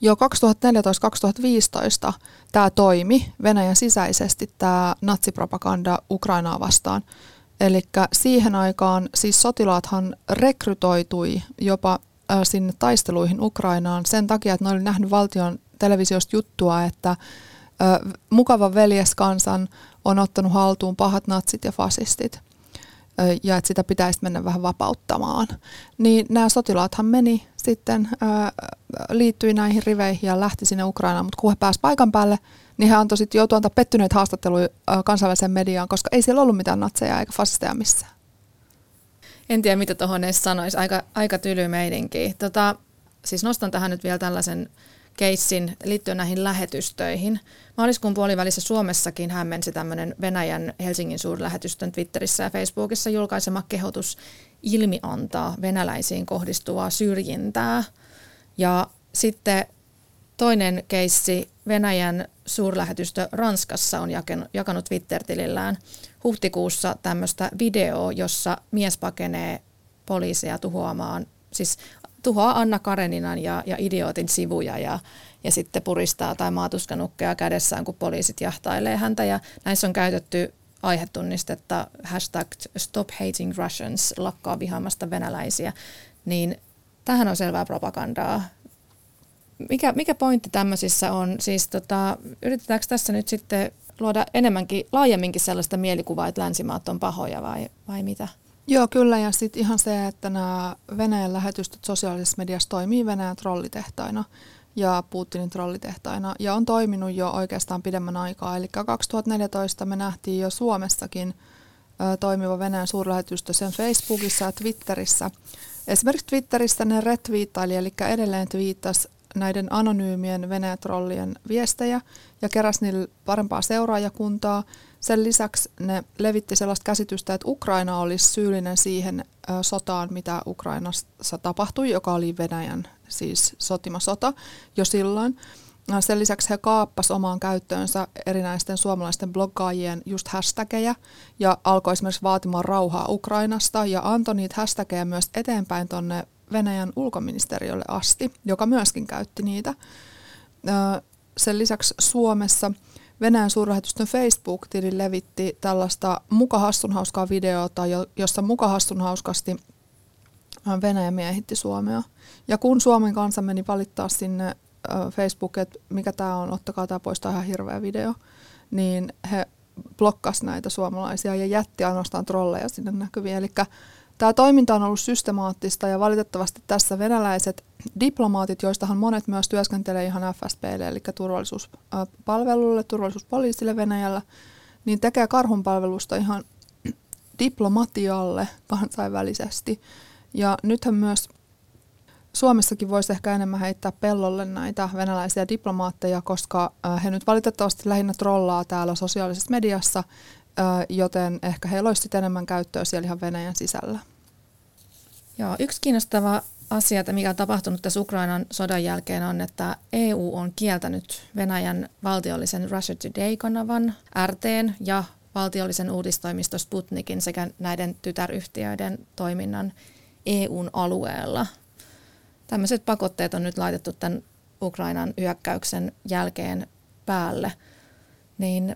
jo 2014-2015 tämä toimi Venäjän sisäisesti, tämä natsipropaganda Ukrainaa vastaan. Eli siihen aikaan siis sotilaathan rekrytoitui jopa sinne taisteluihin Ukrainaan sen takia, että ne oli nähnyt valtion televisiosta juttua, että mukava veljeskansan on ottanut haltuun pahat natsit ja fasistit. Ja että sitä pitäisi mennä vähän vapauttamaan. Niin nämä sotilaathan meni sitten, liittyi näihin riveihin ja lähti sinne Ukrainaan, mutta kun he pääsivät paikan päälle, niin he antoi sitten joutua antaa pettyneitä haastatteluja kansainväliseen mediaan, koska ei siellä ollut mitään natseja eikä fasisteja missään. En tiedä, mitä tuohon edes sanoisi. Aika, aika tyly meidinkin. Tota, siis nostan tähän nyt vielä tällaisen keissin liittyen näihin lähetystöihin. Maaliskuun puolivälissä Suomessakin hämmensi tämmöinen Venäjän Helsingin suurlähetystön Twitterissä ja Facebookissa julkaisema kehotus ilmiantaa venäläisiin kohdistuvaa syrjintää. Ja sitten toinen keissi Venäjän suurlähetystö Ranskassa on jakanut Twitter-tilillään huhtikuussa tämmöistä videoa, jossa mies pakenee poliisia tuhoamaan, siis tuhoaa Anna Kareninan ja, ja idiootin sivuja ja, ja sitten puristaa tai maatuskanukkeja kädessään, kun poliisit jahtailee häntä. Ja näissä on käytetty aihetunnistetta hashtag stop hating Russians, lakkaa vihaamasta venäläisiä, niin tähän on selvää propagandaa. Mikä, mikä pointti tämmöisissä on? Siis tota, yritetäänkö tässä nyt sitten luoda enemmänkin, laajemminkin sellaista mielikuvaa, että länsimaat on pahoja vai, vai mitä? Joo, kyllä. Ja sitten ihan se, että nämä Venäjän lähetystöt sosiaalisessa mediassa toimii Venäjän trollitehtaina ja Putinin trollitehtaina ja on toiminut jo oikeastaan pidemmän aikaa. Eli 2014 me nähtiin jo Suomessakin ö, toimiva Venäjän suurlähetystö sen Facebookissa ja Twitterissä. Esimerkiksi Twitterissä ne retviittaili, eli edelleen twiittasi näiden anonyymien Venäjä-trollien viestejä ja keräsi niille parempaa seuraajakuntaa. Sen lisäksi ne levitti sellaista käsitystä, että Ukraina olisi syyllinen siihen sotaan, mitä Ukrainassa tapahtui, joka oli Venäjän siis sotima sota jo silloin. Sen lisäksi he kaappas omaan käyttöönsä erinäisten suomalaisten bloggaajien just hashtageja ja alkoi esimerkiksi vaatimaan rauhaa Ukrainasta ja antoi niitä hashtageja myös eteenpäin tuonne Venäjän ulkoministeriölle asti, joka myöskin käytti niitä. Sen lisäksi Suomessa Venäjän suurlähetystön Facebook-tili levitti tällaista muka hauskaa videota, jossa muka hauskasti Venäjä miehitti Suomea. Ja kun Suomen kansa meni valittaa sinne Facebookiin, että mikä tämä on, ottakaa tämä pois, tämä ihan hirveä video, niin he blokkas näitä suomalaisia ja jätti ainoastaan trolleja sinne näkyviin. Eli Tämä toiminta on ollut systemaattista ja valitettavasti tässä venäläiset diplomaatit, joistahan monet myös työskentelee ihan FSPlle, eli turvallisuuspalvelulle, turvallisuuspoliisille Venäjällä, niin tekee karhunpalvelusta ihan diplomatialle kansainvälisesti. Ja nythän myös Suomessakin voisi ehkä enemmän heittää pellolle näitä venäläisiä diplomaatteja, koska he nyt valitettavasti lähinnä trollaa täällä sosiaalisessa mediassa joten ehkä heillä olisi enemmän käyttöä siellä ihan Venäjän sisällä. Joo, yksi kiinnostava asia, mikä on tapahtunut tässä Ukrainan sodan jälkeen on, että EU on kieltänyt Venäjän valtiollisen Russia Today-kanavan, RTn ja valtiollisen uudistoimisto Sputnikin sekä näiden tytäryhtiöiden toiminnan EUn alueella. Tämmöiset pakotteet on nyt laitettu tämän Ukrainan hyökkäyksen jälkeen päälle. Niin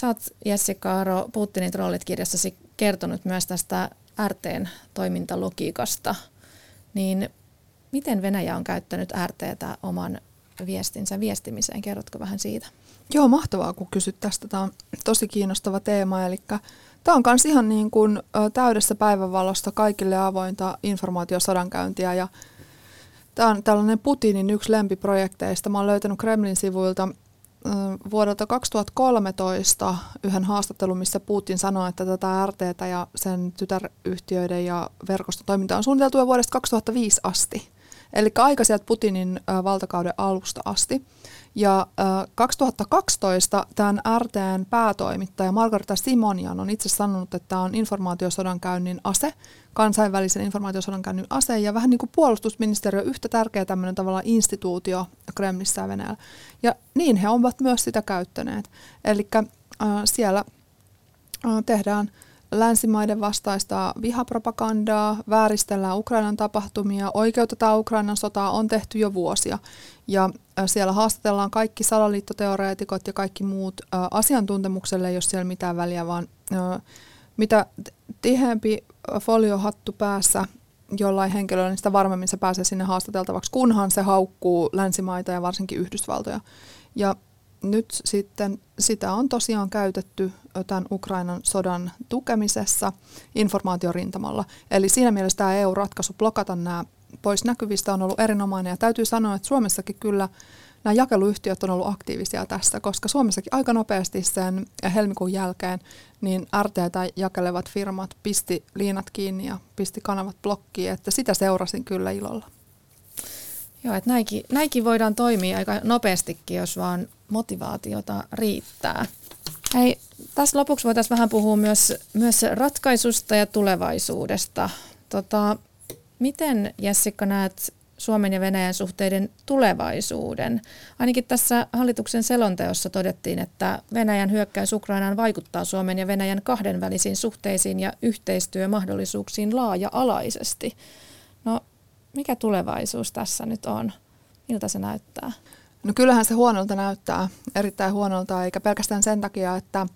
Sä oot Jessica Aro Putinin trollit kirjassasi kertonut myös tästä RTn toimintalogiikasta. Niin miten Venäjä on käyttänyt RTtä oman viestinsä viestimiseen? Kerrotko vähän siitä? Joo, mahtavaa kun kysyt tästä. Tämä on tosi kiinnostava teema. Eli tämä on myös ihan niin kuin täydessä päivänvalosta kaikille avointa informaatiosodankäyntiä. Ja tämä on tällainen Putinin yksi lempiprojekteista. Mä oon löytänyt Kremlin sivuilta vuodelta 2013 yhden haastattelun, missä Putin sanoi, että tätä RTtä ja sen tytäryhtiöiden ja verkoston toiminta on suunniteltu jo vuodesta 2005 asti. Eli aika sieltä Putinin valtakauden alusta asti. Ja 2012 tämän RTn päätoimittaja Margareta Simonian on itse sanonut, että tämä on informaatiosodankäynnin ase, kansainvälisen informaatiosodankäynnin ase ja vähän niin kuin puolustusministeriö yhtä tärkeä tämmöinen tavalla instituutio Kremlissä ja Venäjällä. Ja niin he ovat myös sitä käyttäneet. Eli äh, siellä äh, tehdään länsimaiden vastaista vihapropagandaa, vääristellään Ukrainan tapahtumia, oikeutetaan Ukrainan sotaa, on tehty jo vuosia. Ja siellä haastatellaan kaikki salaliittoteoreetikot ja kaikki muut asiantuntemukselle, jos siellä mitään väliä, vaan mitä tiheämpi foliohattu päässä jollain henkilöllä, niin sitä varmemmin se pääsee sinne haastateltavaksi, kunhan se haukkuu länsimaita ja varsinkin Yhdysvaltoja. Ja nyt sitten sitä on tosiaan käytetty tämän Ukrainan sodan tukemisessa informaatiorintamalla. Eli siinä mielessä tämä EU-ratkaisu blokata nämä pois näkyvistä on ollut erinomainen ja täytyy sanoa, että Suomessakin kyllä nämä jakeluyhtiöt on ollut aktiivisia tässä, koska Suomessakin aika nopeasti sen helmikuun jälkeen niin RTtä jakelevat firmat pisti liinat kiinni ja pisti kanavat blokkiin, että sitä seurasin kyllä ilolla. Joo, että näinkin, näinkin voidaan toimia aika nopeastikin, jos vaan motivaatiota riittää. Hei, tässä lopuksi voitaisiin vähän puhua myös, myös ratkaisusta ja tulevaisuudesta. Tota, miten Jessica näet Suomen ja Venäjän suhteiden tulevaisuuden? Ainakin tässä hallituksen selonteossa todettiin, että Venäjän hyökkäys Ukrainaan vaikuttaa Suomen ja Venäjän kahdenvälisiin suhteisiin ja yhteistyömahdollisuuksiin laaja-alaisesti. No, mikä tulevaisuus tässä nyt on? Miltä se näyttää? No kyllähän se huonolta näyttää, erittäin huonolta, eikä pelkästään sen takia, että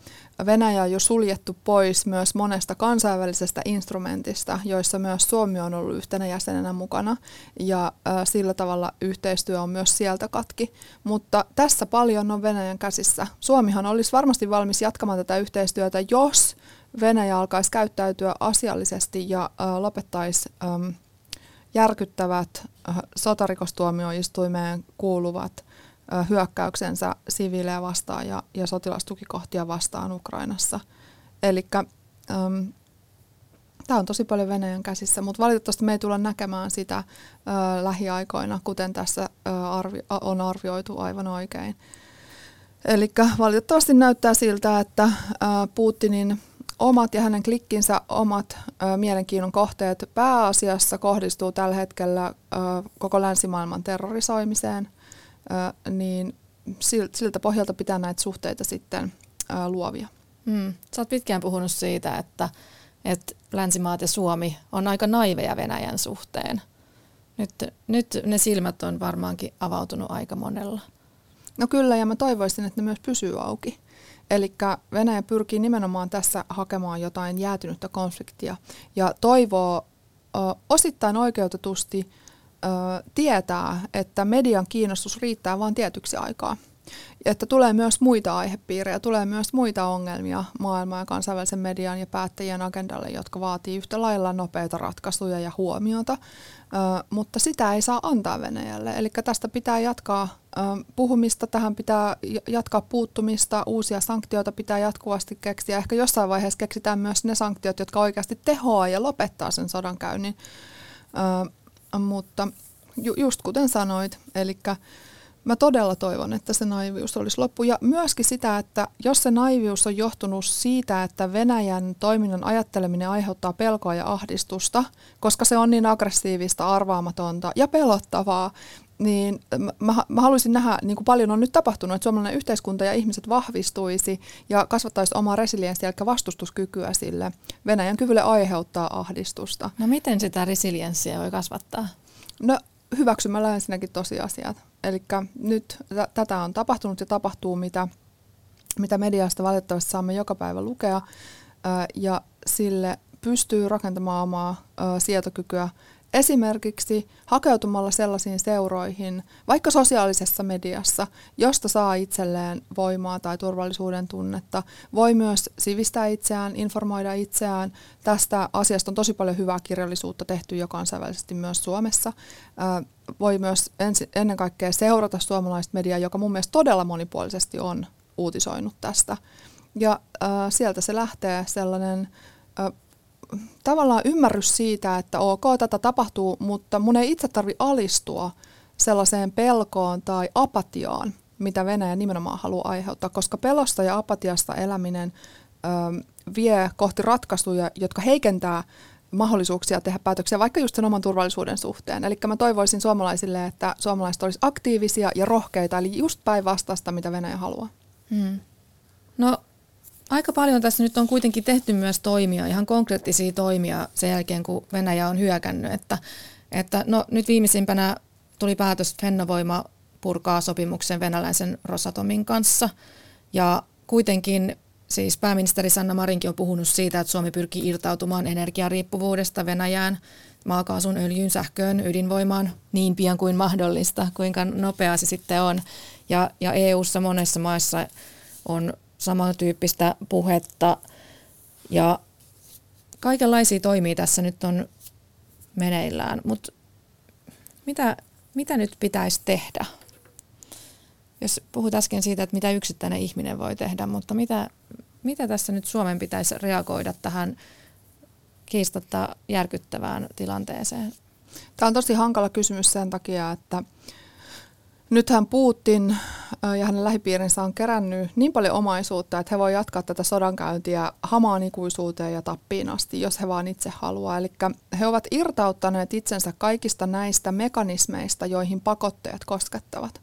Venäjä on jo suljettu pois myös monesta kansainvälisestä instrumentista, joissa myös Suomi on ollut yhtenä jäsenenä mukana, ja sillä tavalla yhteistyö on myös sieltä katki. Mutta tässä paljon on Venäjän käsissä. Suomihan olisi varmasti valmis jatkamaan tätä yhteistyötä, jos Venäjä alkaisi käyttäytyä asiallisesti ja lopettaisi järkyttävät sotarikostuomioistuimeen kuuluvat hyökkäyksensä siviilejä vastaan ja, ja sotilastukikohtia vastaan Ukrainassa. Eli tämä on tosi paljon Venäjän käsissä, mutta valitettavasti me ei tulla näkemään sitä ö, lähiaikoina, kuten tässä ö, arvi, on arvioitu aivan oikein. Eli valitettavasti näyttää siltä, että ö, Putinin omat ja hänen klikkinsä omat ö, mielenkiinnon kohteet pääasiassa kohdistuu tällä hetkellä ö, koko länsimaailman terrorisoimiseen – niin siltä pohjalta pitää näitä suhteita sitten luovia. Mm. Sä oot pitkään puhunut siitä, että, että länsimaat ja Suomi on aika naiveja Venäjän suhteen. Nyt, nyt ne silmät on varmaankin avautunut aika monella. No kyllä, ja mä toivoisin, että ne myös pysyy auki. Eli Venäjä pyrkii nimenomaan tässä hakemaan jotain jäätynyttä konfliktia ja toivoo ö, osittain oikeutetusti tietää, että median kiinnostus riittää vain tietyksi aikaa. Että tulee myös muita aihepiirejä, tulee myös muita ongelmia maailman ja kansainvälisen median ja päättäjien agendalle, jotka vaatii yhtä lailla nopeita ratkaisuja ja huomiota, ö, mutta sitä ei saa antaa Venäjälle. Eli tästä pitää jatkaa ö, puhumista, tähän pitää jatkaa puuttumista, uusia sanktioita pitää jatkuvasti keksiä. Ehkä jossain vaiheessa keksitään myös ne sanktiot, jotka oikeasti tehoaa ja lopettaa sen sodankäynnin. Ö, mutta ju, just kuten sanoit, eli mä todella toivon, että se naivius olisi loppu. Ja myöskin sitä, että jos se naivius on johtunut siitä, että Venäjän toiminnan ajatteleminen aiheuttaa pelkoa ja ahdistusta, koska se on niin aggressiivista, arvaamatonta ja pelottavaa, niin mä, mä haluaisin nähdä, niin kuin paljon on nyt tapahtunut, että suomalainen yhteiskunta ja ihmiset vahvistuisi ja kasvattaisi omaa resilienssiä, eli vastustuskykyä sille Venäjän kyvylle aiheuttaa ahdistusta. No miten sitä resilienssiä voi kasvattaa? No hyväksymällä ensinnäkin tosiasiat. Eli nyt t- tätä on tapahtunut ja tapahtuu, mitä, mitä mediasta valitettavasti saamme joka päivä lukea, ja sille pystyy rakentamaan omaa sietokykyä Esimerkiksi hakeutumalla sellaisiin seuroihin, vaikka sosiaalisessa mediassa, josta saa itselleen voimaa tai turvallisuuden tunnetta. Voi myös sivistää itseään, informoida itseään. Tästä asiasta on tosi paljon hyvää kirjallisuutta tehty jo kansainvälisesti myös Suomessa. Voi myös ennen kaikkea seurata suomalaista mediaa, joka mun mielestä todella monipuolisesti on uutisoinut tästä. Ja sieltä se lähtee sellainen tavallaan ymmärrys siitä, että ok, tätä tapahtuu, mutta mun ei itse tarvi alistua sellaiseen pelkoon tai apatiaan, mitä Venäjä nimenomaan haluaa aiheuttaa, koska pelosta ja apatiasta eläminen ö, vie kohti ratkaisuja, jotka heikentää mahdollisuuksia tehdä päätöksiä vaikka just sen oman turvallisuuden suhteen. Eli mä toivoisin suomalaisille, että suomalaiset olisivat aktiivisia ja rohkeita, eli just päinvastaista, mitä Venäjä haluaa. Hmm. No Aika paljon tässä nyt on kuitenkin tehty myös toimia, ihan konkreettisia toimia sen jälkeen, kun Venäjä on hyökännyt. Että, että no, nyt viimeisimpänä tuli päätös, että Fennovoima purkaa sopimuksen venäläisen Rosatomin kanssa. Ja kuitenkin siis pääministeri Sanna Marinkin on puhunut siitä, että Suomi pyrkii irtautumaan energiariippuvuudesta Venäjään. maakaasun, öljyn, sähköön, ydinvoimaan niin pian kuin mahdollista, kuinka nopeaa se sitten on. Ja, ja EU-ssa monessa maissa on samantyyppistä puhetta ja kaikenlaisia toimia tässä nyt on meneillään, mutta mitä, mitä nyt pitäisi tehdä? Jos puhut äsken siitä, että mitä yksittäinen ihminen voi tehdä, mutta mitä, mitä tässä nyt Suomen pitäisi reagoida tähän kiistatta järkyttävään tilanteeseen? Tämä on tosi hankala kysymys sen takia, että Nythän Putin ja hänen lähipiirinsä on kerännyt niin paljon omaisuutta, että he voi jatkaa tätä sodankäyntiä hamaan ikuisuuteen ja tappiin asti, jos he vaan itse haluaa. Eli he ovat irtauttaneet itsensä kaikista näistä mekanismeista, joihin pakotteet koskettavat.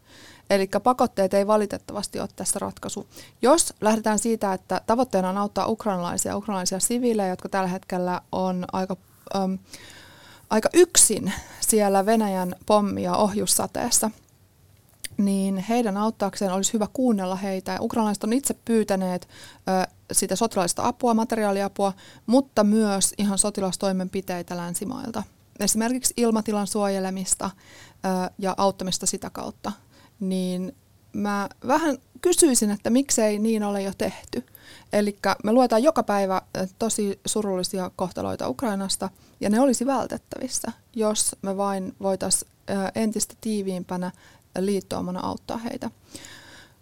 Eli pakotteet ei valitettavasti ole tässä ratkaisu. Jos lähdetään siitä, että tavoitteena on auttaa ukrainalaisia ukrainalaisia siviilejä, jotka tällä hetkellä on aika, äm, aika yksin siellä Venäjän pommi- ja ohjussateessa – niin heidän auttaakseen olisi hyvä kuunnella heitä. Ukrainalaiset on itse pyytäneet ö, sitä sotilaallista apua, materiaaliapua, mutta myös ihan sotilastoimenpiteitä länsimailta. Esimerkiksi ilmatilan suojelemista ö, ja auttamista sitä kautta. Niin mä vähän kysyisin, että miksei niin ole jo tehty. Eli me luetaan joka päivä tosi surullisia kohtaloita Ukrainasta, ja ne olisi vältettävissä, jos me vain voitaisiin entistä tiiviimpänä liittoumana auttaa heitä.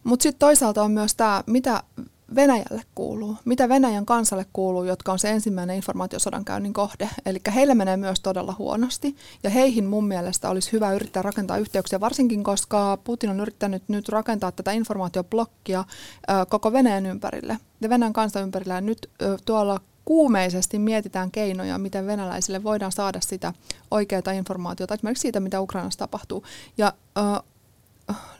Mutta sitten toisaalta on myös tämä, mitä Venäjälle kuuluu, mitä Venäjän kansalle kuuluu, jotka on se ensimmäinen informaatiosodankäynnin kohde. Eli heillä menee myös todella huonosti, ja heihin mun mielestä olisi hyvä yrittää rakentaa yhteyksiä, varsinkin koska Putin on yrittänyt nyt rakentaa tätä informaatioblokkia ö, koko Venäjän ympärille ja Venäjän kansan ympärille. Ja nyt ö, tuolla kuumeisesti mietitään keinoja, miten venäläisille voidaan saada sitä oikeaa informaatiota, esimerkiksi siitä, mitä Ukrainassa tapahtuu. Ja ö,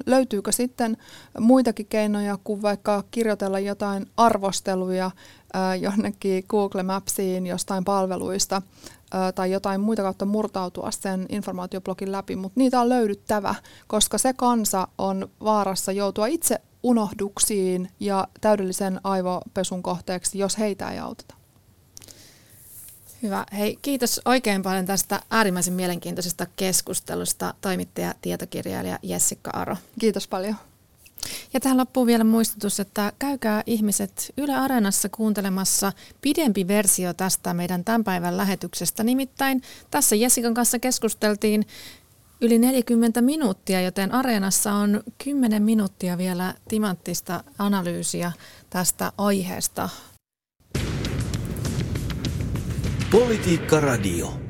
löytyykö sitten muitakin keinoja kuin vaikka kirjoitella jotain arvosteluja jonnekin Google Mapsiin jostain palveluista tai jotain muita kautta murtautua sen informaatioblogin läpi, mutta niitä on löydyttävä, koska se kansa on vaarassa joutua itse unohduksiin ja täydellisen aivopesun kohteeksi, jos heitä ei auteta. Hyvä. Hei, kiitos oikein paljon tästä äärimmäisen mielenkiintoisesta keskustelusta toimittaja tietokirjailija Jessica Aro. Kiitos paljon. Ja tähän loppuu vielä muistutus, että käykää ihmiset Yle Areenassa kuuntelemassa pidempi versio tästä meidän tämän päivän lähetyksestä. Nimittäin tässä Jessikan kanssa keskusteltiin yli 40 minuuttia, joten Areenassa on 10 minuuttia vielä timanttista analyysiä tästä aiheesta. Politiikka Radio.